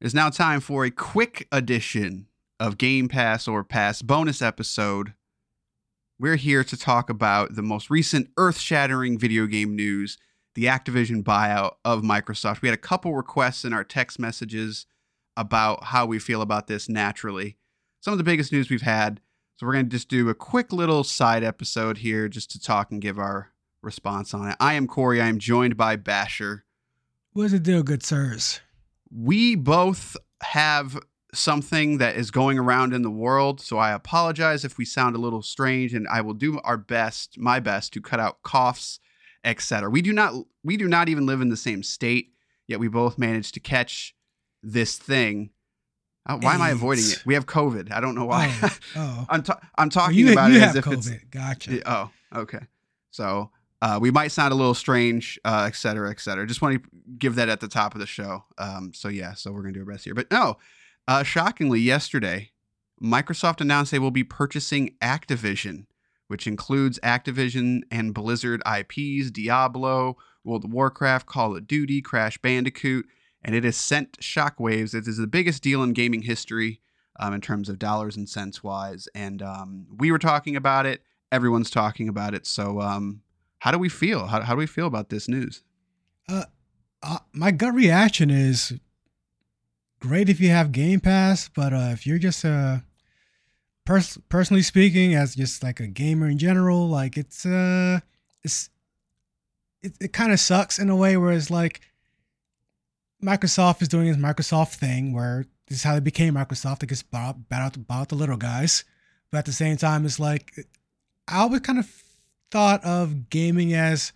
It's now time for a quick edition of Game Pass or Pass bonus episode. We're here to talk about the most recent earth shattering video game news the Activision buyout of Microsoft. We had a couple requests in our text messages about how we feel about this naturally. Some of the biggest news we've had. So we're going to just do a quick little side episode here just to talk and give our response on it. I am Corey. I am joined by Basher. What's the deal, good sirs? We both have something that is going around in the world, so I apologize if we sound a little strange and I will do our best, my best to cut out coughs, etc. We do not we do not even live in the same state, yet we both managed to catch this thing. Uh, why am I avoiding it? We have COVID. I don't know why. Oh, oh. I'm ta- I'm talking you, about you it have as if COVID. it's Gotcha. Oh, okay. So uh, we might sound a little strange, uh, et cetera, et cetera. Just want to give that at the top of the show. Um, so yeah, so we're gonna do our best here. But no, uh, shockingly, yesterday, Microsoft announced they will be purchasing Activision, which includes Activision and Blizzard IPs, Diablo, World of Warcraft, Call of Duty, Crash Bandicoot, and it has sent shockwaves. It is the biggest deal in gaming history um, in terms of dollars and cents wise. And um, we were talking about it. Everyone's talking about it. So, um, how do we feel? How, how do we feel about this news? Uh, my gut reaction is great if you have Game Pass, but uh, if you're just uh, pers- personally speaking, as just like a gamer in general, like it's uh, it's it, it kind of sucks in a way where it's like Microsoft is doing this Microsoft thing where this is how they became Microsoft. They just bought, bought bought the little guys, but at the same time, it's like I always kind of thought of gaming as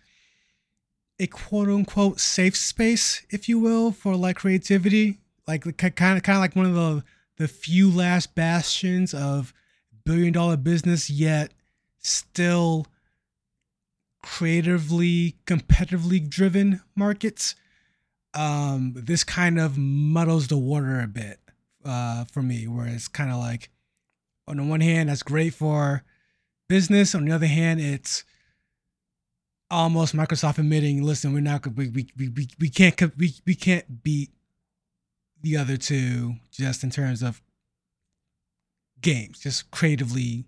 a quote unquote safe space, if you will, for like creativity. Like kind of kind of like one of the the few last bastions of billion dollar business, yet still creatively, competitively driven markets. Um, this kind of muddles the water a bit uh, for me, where it's kind of like, on the one hand, that's great for business. On the other hand, it's almost Microsoft admitting, listen, we're not we we we, we can't we, we can't beat the other two just in terms of games, just creatively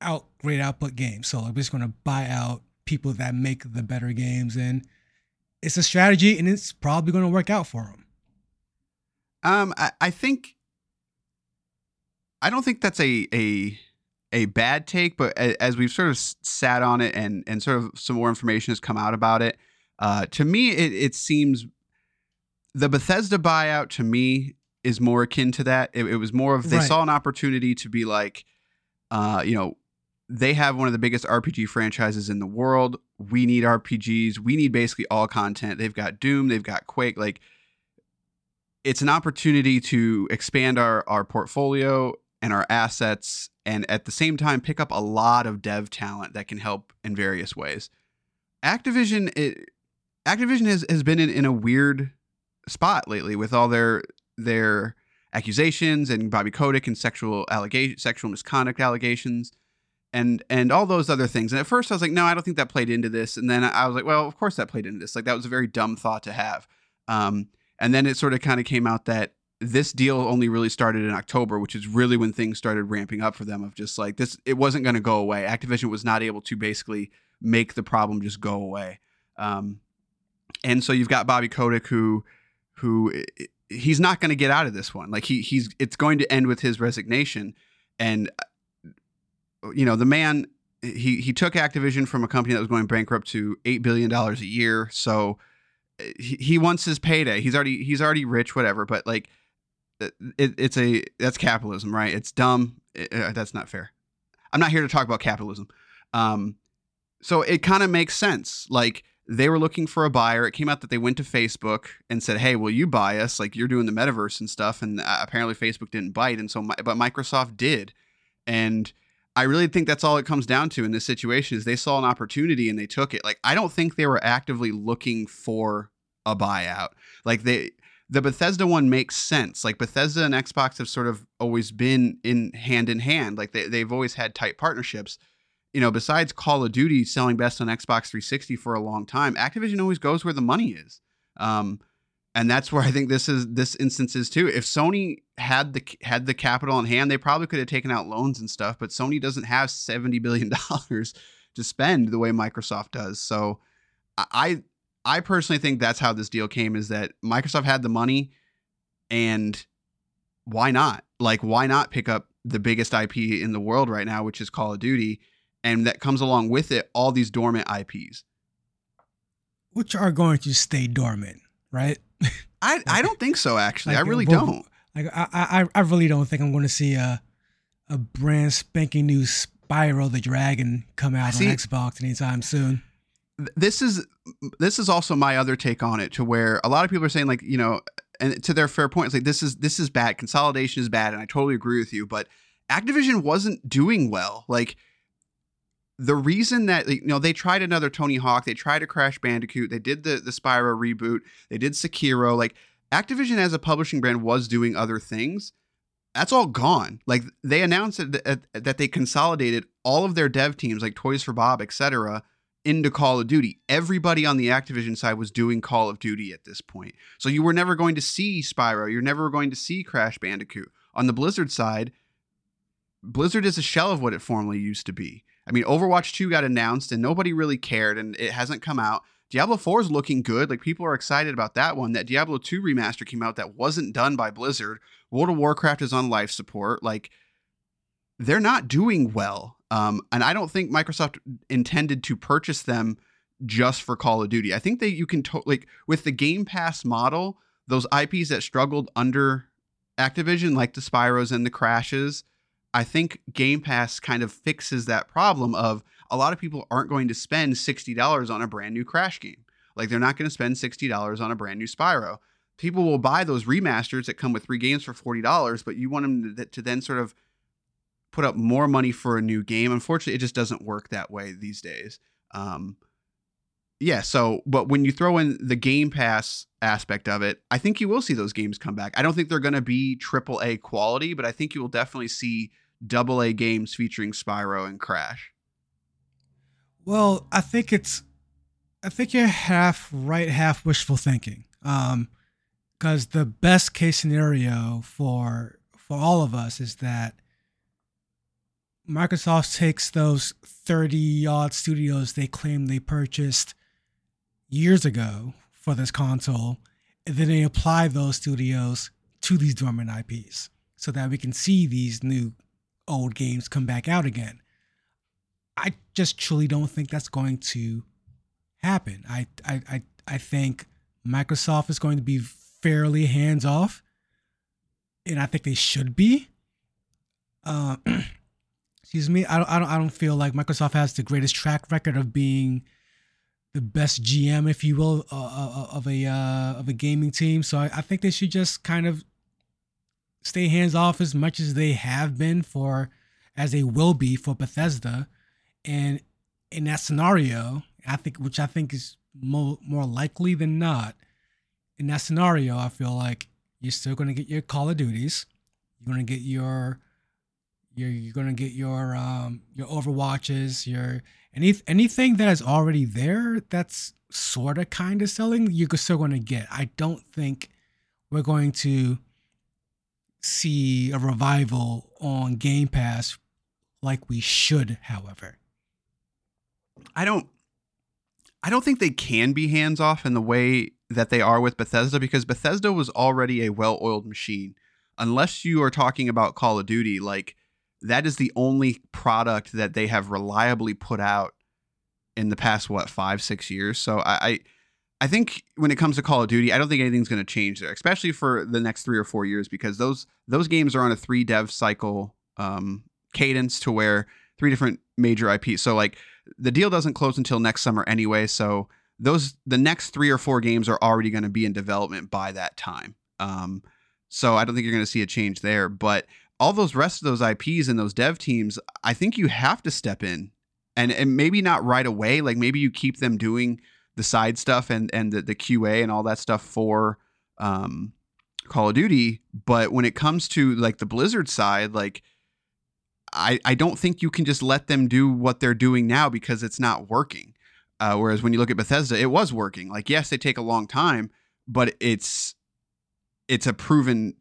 out great output games. So we're just gonna buy out people that make the better games, and it's a strategy, and it's probably gonna work out for them. Um, I, I think I don't think that's a a a bad take, but as we've sort of sat on it and and sort of some more information has come out about it, uh, to me it, it seems the Bethesda buyout to me is more akin to that. It, it was more of they Right. saw an opportunity to be like, uh, you know, they have one of the biggest RPG franchises in the world. We need RPGs. We need basically all content. They've got Doom. They've got Quake. Like, it's an opportunity to expand our our portfolio and our assets and at the same time pick up a lot of dev talent that can help in various ways. Activision it, Activision has, has been in, in a weird spot lately with all their their accusations and Bobby Kotick and sexual allegation sexual misconduct allegations and and all those other things. And at first I was like, no, I don't think that played into this. And then I was like, well, of course that played into this. Like that was a very dumb thought to have. Um, and then it sort of kind of came out that this deal only really started in October, which is really when things started ramping up for them of just like this it wasn't going to go away. Activision was not able to basically make the problem just go away. Um, and so you've got Bobby Kotick who who he's not going to get out of this one. Like he he's it's going to end with his resignation and you know, the man he he took Activision from a company that was going bankrupt to 8 billion dollars a year. So he, he wants his payday. He's already he's already rich whatever, but like it, it's a that's capitalism, right? It's dumb. It- uh, that's not fair. I'm not here to talk about capitalism. Um, so it kind of makes sense. Like they were looking for a buyer. It came out that they went to Facebook and said, "Hey, will you buy us? Like you're doing the metaverse and stuff." And uh, apparently Facebook didn't bite, and so Mi- but Microsoft did. And I really think that's all it comes down to in this situation is they saw an opportunity and they took it. Like I don't think they were actively looking for a buyout. Like they the Bethesda one makes sense. Like Bethesda and Xbox have sort of always been in hand in hand. Like they, they've always had tight partnerships. You know, besides Call of Duty selling best on Xbox 360 for a long time, Activision always goes where the money is. Um, and that's where I think this is this instance is too. If Sony had the had the capital in hand, they probably could have taken out loans and stuff. But Sony doesn't have seventy billion dollars to spend the way Microsoft does. So I I personally think that's how this deal came is that Microsoft had the money and why not? Like why not pick up the biggest IP in the world right now, which is Call of Duty, and that comes along with it all these dormant IPs. Which are going to stay dormant, right? I, I don't think so actually. Like, I really well, don't. Like I, I I really don't think I'm going to see a a brand spanking new Spyro the Dragon come out See- on Xbox anytime soon. Th- This is this is also my other take on it to where a lot of people are saying like, you know, and to their fair point, it's like this is this is bad. Consolidation is bad, and I totally agree with you, but Activision wasn't doing well. Like the reason that you know they tried another Tony Hawk, they tried a Crash Bandicoot, they did the the Spyro reboot, they did Sekiro. Like Activision as a publishing brand was doing other things. That's all gone. Like they announced that, that they consolidated all of their dev teams, like Toys for Bob, etc., into Call of Duty. Everybody on the Activision side was doing Call of Duty at this point. So you were never going to see Spyro. You're never going to see Crash Bandicoot. On the Blizzard side, Blizzard is a shell of what it formerly used to be. I mean, Overwatch 2 got announced and nobody really cared and it hasn't come out. Diablo 4 is looking good. Like people are excited about that one. That Diablo 2 remaster came out that wasn't done by Blizzard. World of Warcraft is on life support. Like they're not doing well. Um, and I don't think Microsoft intended to purchase them just for Call of Duty. I think that you can to- like with the Game Pass model, those IPs that struggled under Activision, like the Spyros and the Crashes, I think Game Pass kind of fixes that problem of a lot of people aren't going to spend $60 on a brand new Crash game. Like they're not going to spend $60 on a brand new Spyro. People will buy those remasters that come with three games for $40, but you want them to, to then sort of put up more money for a new game. Unfortunately, it just doesn't work that way these days. Um, yeah, so but when you throw in the Game Pass aspect of it, I think you will see those games come back. I don't think they're going to be triple A quality, but I think you will definitely see double A games featuring Spyro and Crash. Well, I think it's, I think you're half right, half wishful thinking. Um, because the best case scenario for for all of us is that Microsoft takes those 30 odd studios they claim they purchased years ago for this console, and then they apply those studios to these dormant IPs so that we can see these new old games come back out again. I just truly don't think that's going to happen. I I I, I think Microsoft is going to be fairly hands off, and I think they should be. Uh, excuse me. I don't, I don't I don't feel like Microsoft has the greatest track record of being the best GM, if you will, uh, uh, of a uh, of a gaming team. So I, I think they should just kind of stay hands off as much as they have been for, as they will be for Bethesda, and in that scenario, I think, which I think is more more likely than not, in that scenario, I feel like you're still going to get your Call of Duties, you're going to get your you're, you're gonna get your um your overwatches your any anything that is already there that's sort of kind of selling you're still gonna get i don't think we're going to see a revival on game pass like we should however I don't I don't think they can be hands off in the way that they are with Bethesda because Bethesda was already a well-oiled machine. Unless you are talking about Call of Duty, like that is the only product that they have reliably put out in the past what five six years. So I I, I think when it comes to Call of Duty, I don't think anything's going to change there, especially for the next three or four years because those those games are on a three dev cycle um, cadence to where three different major IPs. So like the deal doesn't close until next summer anyway. So those the next three or four games are already going to be in development by that time. Um, so I don't think you're going to see a change there. But all those rest of those IPs and those dev teams, I think you have to step in, and and maybe not right away. Like maybe you keep them doing the side stuff and and the, the QA and all that stuff for um, Call of Duty. But when it comes to like the Blizzard side, like I, I don't think you can just let them do what they're doing now because it's not working. Uh, whereas when you look at Bethesda, it was working. Like, yes, they take a long time, but it's it's a proven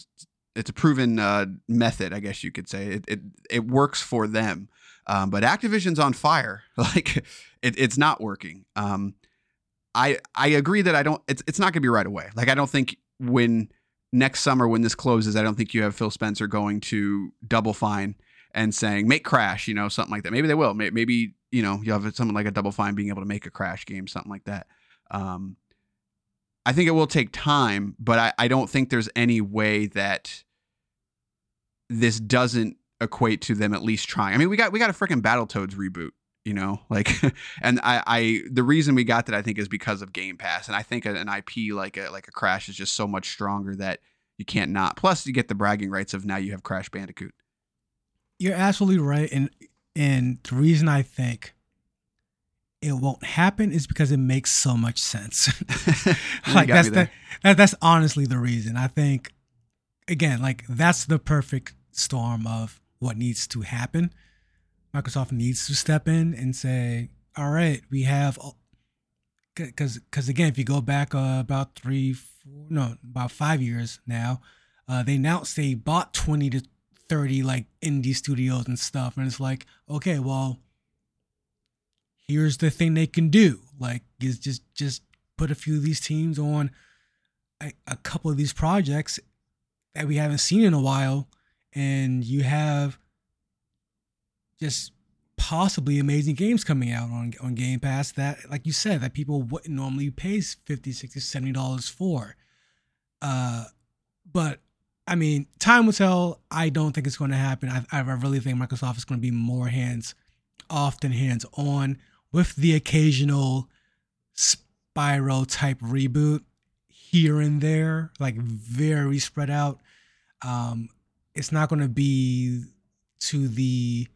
it's a proven uh, method, I guess you could say. It it, it works for them. Um, but Activision's on fire. Like it, it's not working. Um, I I agree that I don't. It's it's not going to be right away. Like I don't think when next summer when this closes, I don't think you have Phil Spencer going to Double Fine and saying make Crash, you know, something like that. Maybe they will. Maybe you know you have someone like a Double Fine being able to make a Crash game, something like that. Um, I think it will take time, but I, I don't think there's any way that this doesn't equate to them at least trying. I mean, we got we got a freaking Battletoads reboot, you know, like, and I, I the reason we got that I think is because of Game Pass, and I think an IP like a like a Crash is just so much stronger that you can't not. Plus, you get the bragging rights of now you have Crash Bandicoot. You're absolutely right, and and the reason I think it won't happen is because it makes so much sense. like that's the, that, that's honestly the reason. I think again, like that's the perfect storm of what needs to happen. Microsoft needs to step in and say, "All right, we have," because because again, if you go back uh, about three, four, no, about five years now, uh, they announced they bought twenty to thirty like indie studios and stuff, and it's like, okay, well, here's the thing they can do, like is just just put a few of these teams on a, a couple of these projects that we haven't seen in a while and you have just possibly amazing games coming out on, on Game Pass that, like you said, that people wouldn't normally pay 50 60 $70 for. Uh, but I mean, time will tell. I don't think it's going to happen. I, I really think Microsoft is going to be more hands off than hands on with the occasional Spyro type reboot here and there, like very spread out. Um, it's not going to be to the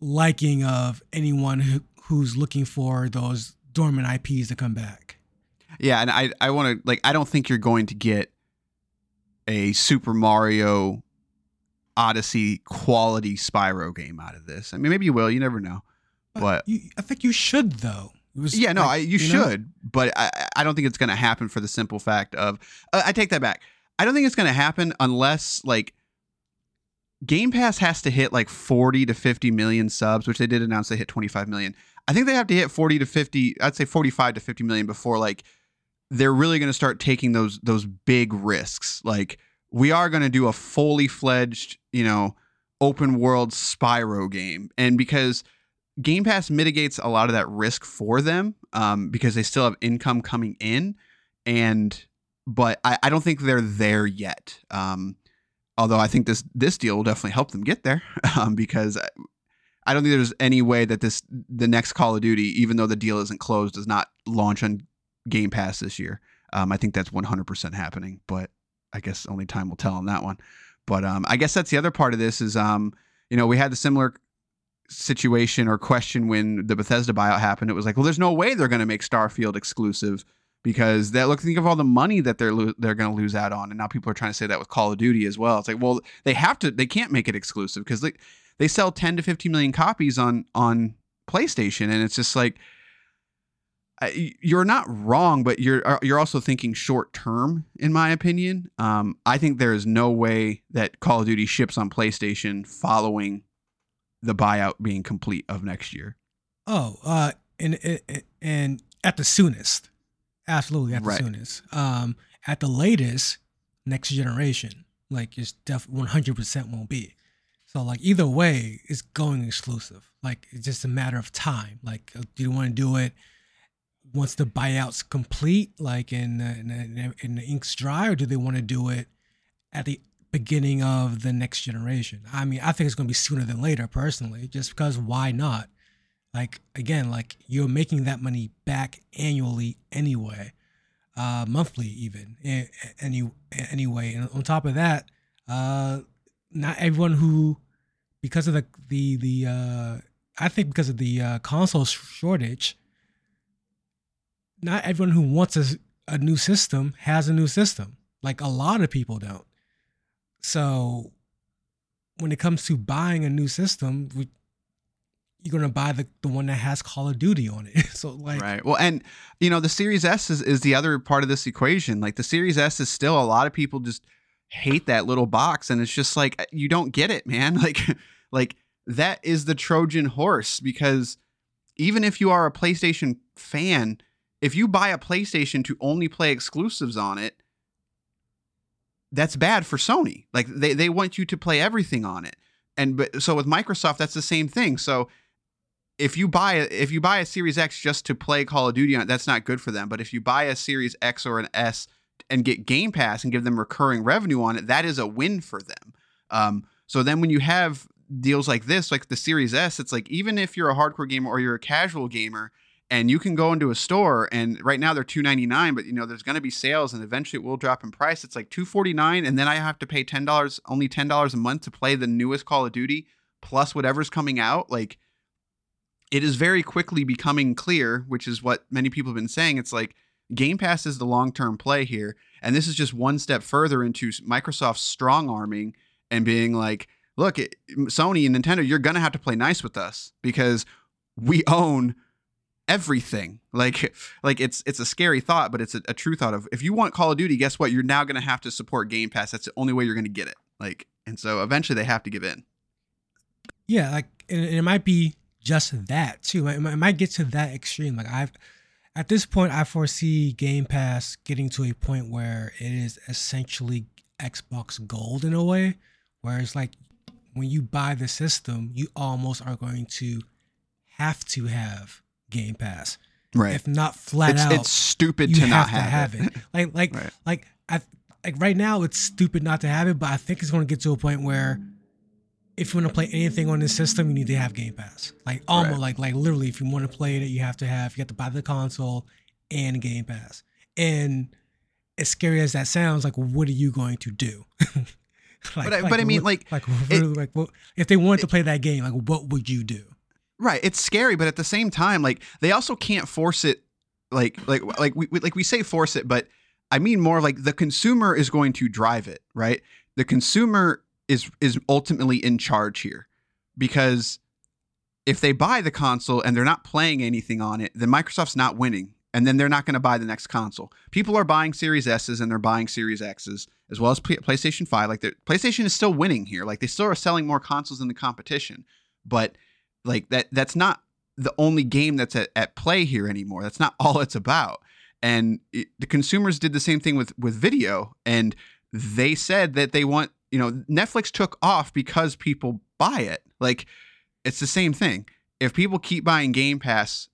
liking of anyone who, who's looking for those dormant IPs to come back. Yeah, and I I want to like I don't think you're going to get a Super Mario Odyssey quality Spyro game out of this. I mean, maybe you will. You never know. But, but you, I think you should though. Yeah, no, like, I, you, you should, know? but I, I don't think it's going to happen for the simple fact of uh, I take that back. I don't think it's going to happen unless like Game Pass has to hit like 40 to 50 million subs, which they did announce they hit 25 million. I think they have to hit 40 to 50, I'd say 45 to 50 million before like they're really going to start taking those those big risks. Like we are going to do a fully fledged, you know, open world Spyro game. And because Game Pass mitigates a lot of that risk for them um, because they still have income coming in. And but I, I don't think they're there yet. Um, although I think this this deal will definitely help them get there um, because I don't think there's any way that this the next Call of Duty, even though the deal isn't closed, does not launch on Game Pass this year. Um, I think that's 100% happening, but I guess only time will tell on that one. But um, I guess that's the other part of this is, um, you know, we had the similar situation or question when the Bethesda buyout happened. It was like, well, there's no way they're going to make Starfield exclusive because that look think of all the money that they're lo- they're going to lose out on and now people are trying to say that with Call of Duty as well. It's like, well, they have to they can't make it exclusive because they they sell 10 to 15 million copies on on PlayStation and it's just like you're not wrong, but you're uh, you're also thinking short term, in my opinion. Um, I think there is no way that Call of Duty ships on PlayStation following the buyout being complete of next year. Oh, uh, and and at the soonest. Absolutely, at the right. soonest. Um, at the latest, next generation, like it's def one hundred percent won't be. So like either way, it's going exclusive. Like it's just a matter of time. Like, uh, do you want to do it once the buyout's complete, like in in, in the ink's dry, or do they want to do it at the beginning of the next generation? I mean, I think it's going to be sooner than later, personally, just because why not? like again like you're making that money back annually anyway uh monthly even any anyway and on top of that uh not everyone who because of the the the uh i think because of the uh console shortage not everyone who wants a, a new system has a new system like a lot of people don't so when it comes to buying a new system we you're gonna buy the, the one that has Call of Duty on it. so like right. Well, and you know the Series S is, is the other part of this equation. Like the Series S is still a lot of people just hate that little box, and it's just like eh, you don't get it, man. Like like that is the Trojan horse because even if you are a PlayStation fan, if you buy a PlayStation to only play exclusives on it, that's bad for Sony. Like they, they want you to play everything on it. And but so with Microsoft, that's the same thing. So if you buy if you buy a Series X just to play Call of Duty on it, that's not good for them. But if you buy a Series X or an S and get Game Pass and give them recurring revenue on it, that is a win for them. Um, so then when you have deals like this, like the Series S, it's like even if you're a hardcore gamer or you're a casual gamer, and you can go into a store and right now they're 299 but you know there's going to be sales and eventually it will drop in price. It's like 249 and then i have to pay $10 only $10 a month to play the newest call of duty plus whatever's coming out. Like it is very quickly becoming clear which is what many people have been saying. It's like game pass is the long-term play here and this is just one step further into microsoft's strong arming and being like look sony and nintendo you're going to have to play nice with us because we own everything. Like like it's it's a scary thought, but it's a, a, true thought of if you want Call of Duty, guess what? You're now going to have to support Game Pass. That's the only way you're going to get it. Like and so eventually they have to give in. Yeah, like and it might be just that too. It might get to that extreme. Like I've at this point, I foresee Game Pass getting to a point where it is essentially Xbox Gold in a way, where it's like when you buy the system, you almost are going to have to have Game Pass. Right. If not flat it's, out, it's stupid to not have, have it. it. Like like right. like I like right now it's stupid not to have it, but I think it's going to get to a point where if you want to play anything on this system, you need to have Game Pass. Like almost right. like like literally, if you want to play it, you have to have you have to buy the console and Game Pass. And as scary as that sounds, like what are you going to do? like, but, I, like, but I mean, like like, it, like well, if they wanted it, to play that game, like what would you do? Right. It's scary, but at the same time, like they also can't force it. Like like like we like we say force it, but I mean more like the consumer is going to drive it. Right. The consumer is is ultimately in charge here because if they buy the console and they're not playing anything on it, then Microsoft's not winning. And then they're not going to buy the next console. People are buying Series S's and they're buying Series X's as well as PlayStation 5. Like the PlayStation is still winning here. Like they still are selling more consoles in the competition. But like that that's not the only game that's at, at play here anymore. That's not all it's about. And it, the consumers did the same thing with with video and they said that they want, you know, Netflix took off because people buy it. Like it's the same thing. If people keep buying Game Pass,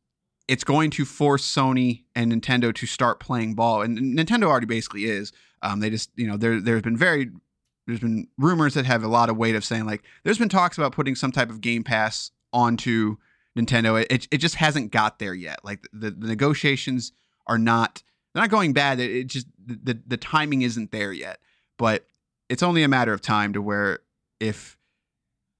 it's going to force Sony and Nintendo to start playing ball. And Nintendo already basically is. Um, they just, you know, there there's been very there's been rumors that have a lot of weight of saying like there's been talks about putting some type of Game Pass onto Nintendo. It, it just hasn't got there yet. Like the, the negotiations are not they're not going bad. It, it just the the timing isn't there yet. But it's only a matter of time to where if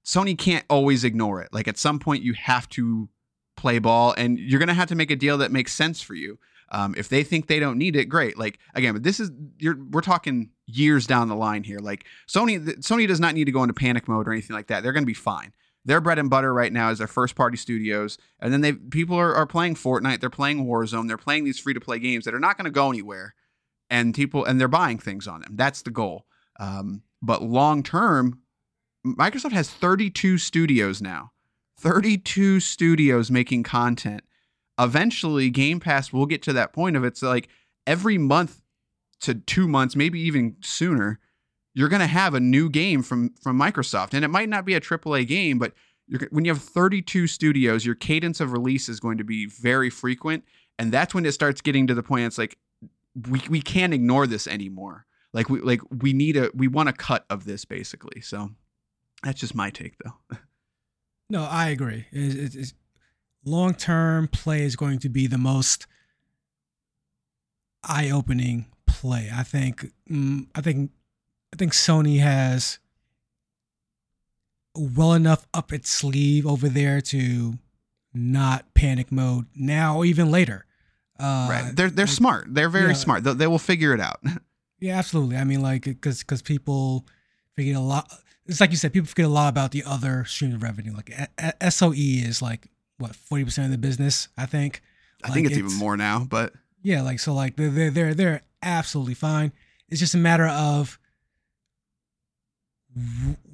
Sony can't always ignore it. Like at some point you have to play ball and you're going to have to make a deal that makes sense for you. Um, if they think they don't need it, great. Like again, but this is you're we're talking years down the line here. Like Sony, Sony does not need to go into panic mode or anything like that. They're going to be fine their bread and butter right now is their first party studios. And then they people are, are playing fortnite they're playing warzone they're playing these free to play games that are not going to go anywhere. And people and they're buying things on them. That's the goal. Um, but long term microsoft has 32 studios now. 32 studios making content. Eventually game pass will get to that point of it's like every month to two months maybe even sooner you're going to have a new game from from Microsoft, and it might not be a AAA game, but when you have 32 studios, your cadence of release is going to be very frequent, and that's when it starts getting to the point. It's like we we can't ignore this anymore. Like we like we need a we want a cut of this basically. So that's just my take, though. No, I agree. It's, it's, long term play is going to be the most eye opening play. I think. Mm, I think I think Sony has well enough up its sleeve over there to not panic mode now or even later. Uh, right. They're they're like, smart. They're very yeah, smart. They, they will figure it out. yeah, absolutely. I mean, like, because because people figure a lot. it's like you said, people forget a lot about the other streams of revenue. Like a- a- SOE is like what forty percent of the business, I think. I think it's, even more now, but Yeah, like so, like they're they're they're, they're absolutely fine. It's just a matter of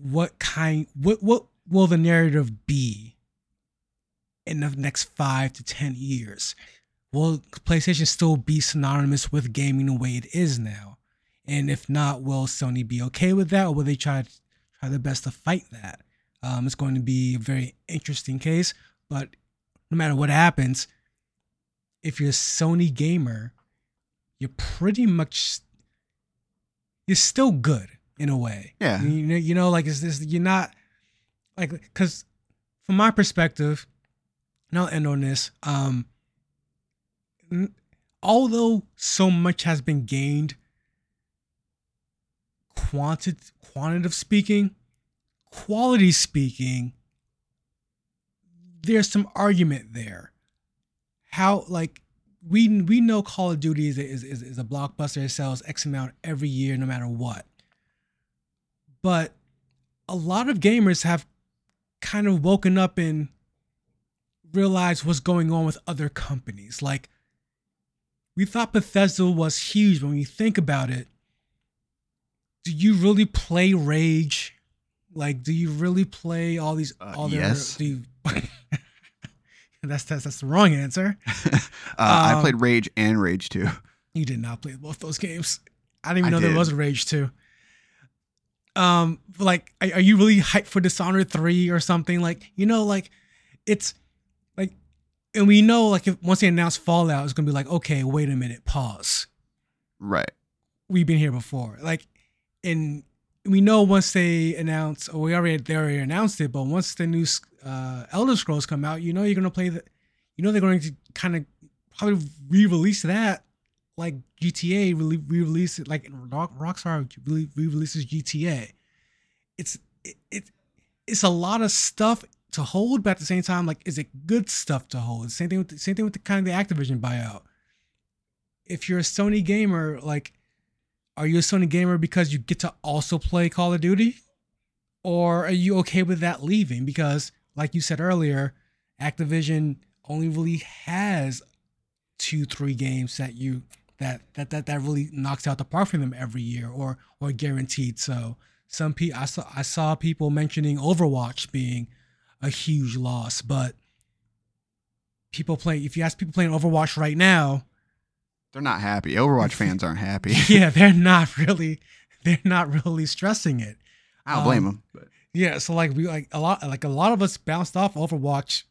what kind, what what will the narrative be in the next five to ten years? Will PlayStation still be synonymous with gaming the way it is now? And if not, will Sony be okay with that, or will they try try their best to fight that? Um, it's going to be a very interesting case, but no matter what happens, if you're a Sony gamer, you're pretty much you're still good in a way. Yeah. You know, you know, like is this you're not like because from my perspective, and I'll end on this. Um, although so much has been gained, quantit quantitative speaking, quality speaking, there's some argument there. How like we we know Call of Duty is a, is, is, is a blockbuster. It sells X amount every year, no matter what. But a lot of gamers have kind of woken up and realized what's going on with other companies. Like we thought Bethesda was huge, but when you think about it, do you really play Rage? Like, do you really play all these Uh, all their? yes. Do you, that's that's that's the wrong answer. uh, I Um, played Rage and Rage 2. You did not play both those games. I didn't even I know there was a Rage 2. Um, like, are, are you really hyped for Dishonored 3 or something? Like, you know, like, it's like, and we know, like, if once they announce Fallout, it's gonna be like, okay, wait a minute, pause. Right. We've been here before. Like, and we know once they announce, or we already they already announced it, but once the new uh, Elder Scrolls come out, you know you're gonna play the, you know they're going to kind of probably re-release that, like GTA re- re-release it, like Rock, Rockstar re- re-releases GTA. It's it, it it's a lot of stuff to hold, but at the same time, like, is it good stuff to hold? Same thing with the, same thing with the kind of the Activision buyout. If you're a Sony gamer, like are you a Sony gamer because you get to also play Call of Duty? Or are you okay with that leaving? Because, like you said earlier, Activision only really has two, three games that you that that that, that really knocks out the park for them every year or or guaranteed. So some people I saw I saw people mentioning Overwatch being a huge loss, but people play if you ask people playing Overwatch right now, They're not happy. Overwatch fans aren't happy. yeah, they're not really they're not really stressing it. I don't blame Um, them. But Yeah, so like we like a lot like a lot of us bounced off Overwatch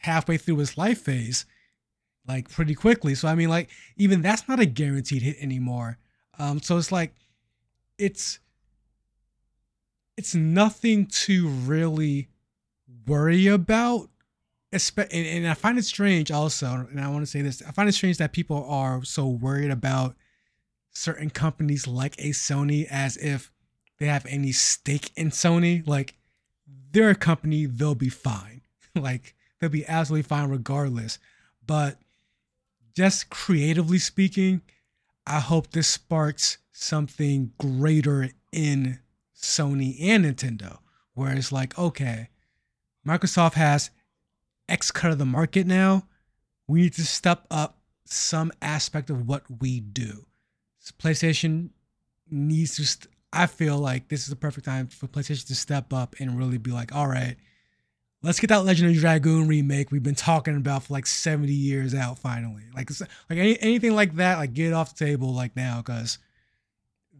halfway through its life phase, like pretty quickly. So I mean, like even that's not a guaranteed hit anymore. Um, so it's like it's it's nothing to really worry about. And, and I find it strange also, and I want to say this: I find it strange that people are so worried about certain companies like a Sony as if they have any stake in Sony. Like they're a company, they'll be fine. like they'll be absolutely fine regardless. But just creatively speaking, I hope this sparks something greater in Sony and Nintendo, where it's like, okay, Microsoft has X cut of the market now. We need to step up some aspect of what we do. PlayStation needs to. St- I feel like this is the perfect time for PlayStation to step up and really be like, all right, let's get that Legend of Dragoon remake we've been talking about for like 70 years out finally. Like, like any, anything like that, like get off the table like now, because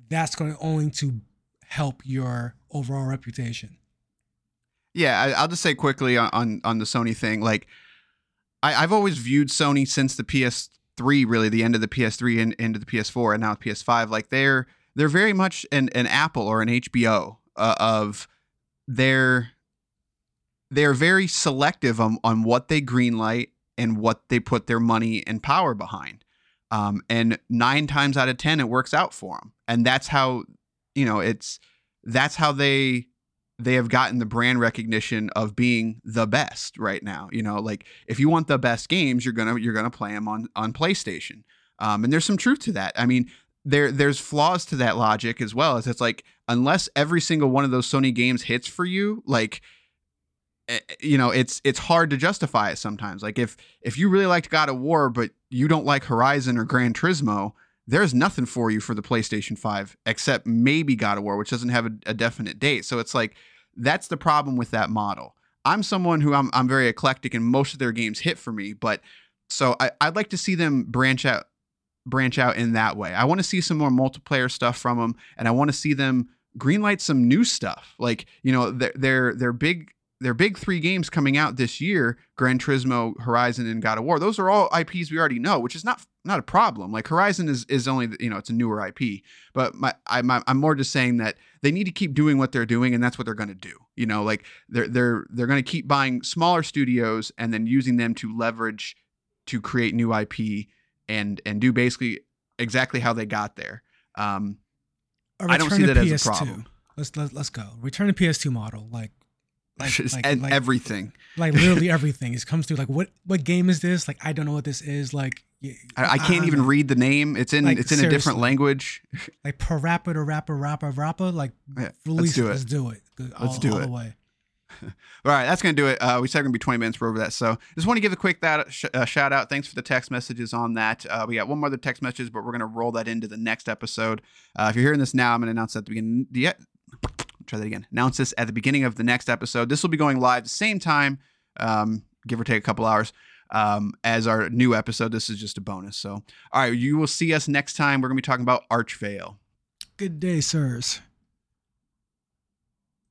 that's going only to help your overall reputation. yeah, I, I'll just say quickly on, on on the Sony thing. Like, I, I've always viewed Sony since the PS3, really the end of the PS3 and into the PS4, and now PS5. Like they're they're very much an, an Apple or an HBO uh, of their they're very selective on, on what they greenlight and what they put their money and power behind. Um, and nine times out of ten, it works out for them, and that's how you know it's that's how they they have gotten the brand recognition of being the best right now. You know, like if you want the best games, you're gonna you're gonna play them on on PlayStation. Um, and there's some truth to that. I mean, there there's flaws to that logic as well as it's like unless every single one of those Sony games hits for you like Eh, eh, you know it's it's hard to justify it sometimes like if if you really liked God of War but you don't like Horizon or Gran Turismo there's nothing for you for the PlayStation 5 except maybe God of War which doesn't have a, a definite date so it's like that's the problem with that model I'm someone who I'm I'm very eclectic and most of their games hit for me but so I, I'd like to see them branch out branch out in that way. I want to see some more multiplayer stuff from them, and I want to see them greenlight some new stuff. Like you know, their their their big their big three games coming out this year: Gran Turismo, Horizon, and God of War. Those are all IPs we already know, which is not not a problem. Like Horizon is is only you know it's a newer IP, but my I'm I'm more just saying that they need to keep doing what they're doing, and that's what they're going to do. You know, like they're they're they're going to keep buying smaller studios and then using them to leverage to create new IP and and do basically exactly how they got there. Um, I don't see that as a problem. Let's let, let's go. Return to PS2 model, like like, like, and like, everything, like literally everything. It comes through like what what game is this? Like I don't know what this is. Like I, I can't I even know. read the name. It's in like, it's in seriously. a different language. Like parappa to rappa rappa rappa. Like yeah, release, let's do it. Let's do it. All, let's do all it. The way. All right, that's going to do it. Uh, we said we're going to be 20 minutes for over that. So just want to give a quick that sh- uh, shout out. Thanks for the text messages on that. Uh, we got one more other text message, but we're going to roll that into the next episode. Uh, if you're hearing this now, I'm going to announce at the beginning. The, try that again. Announce this at the beginning of the next episode. This will be going live the same time, um, give or take a couple hours, um, as our new episode. This is just a bonus. So, all right, you will see us next time. We're going to be talking about Archvale. Good day, sirs.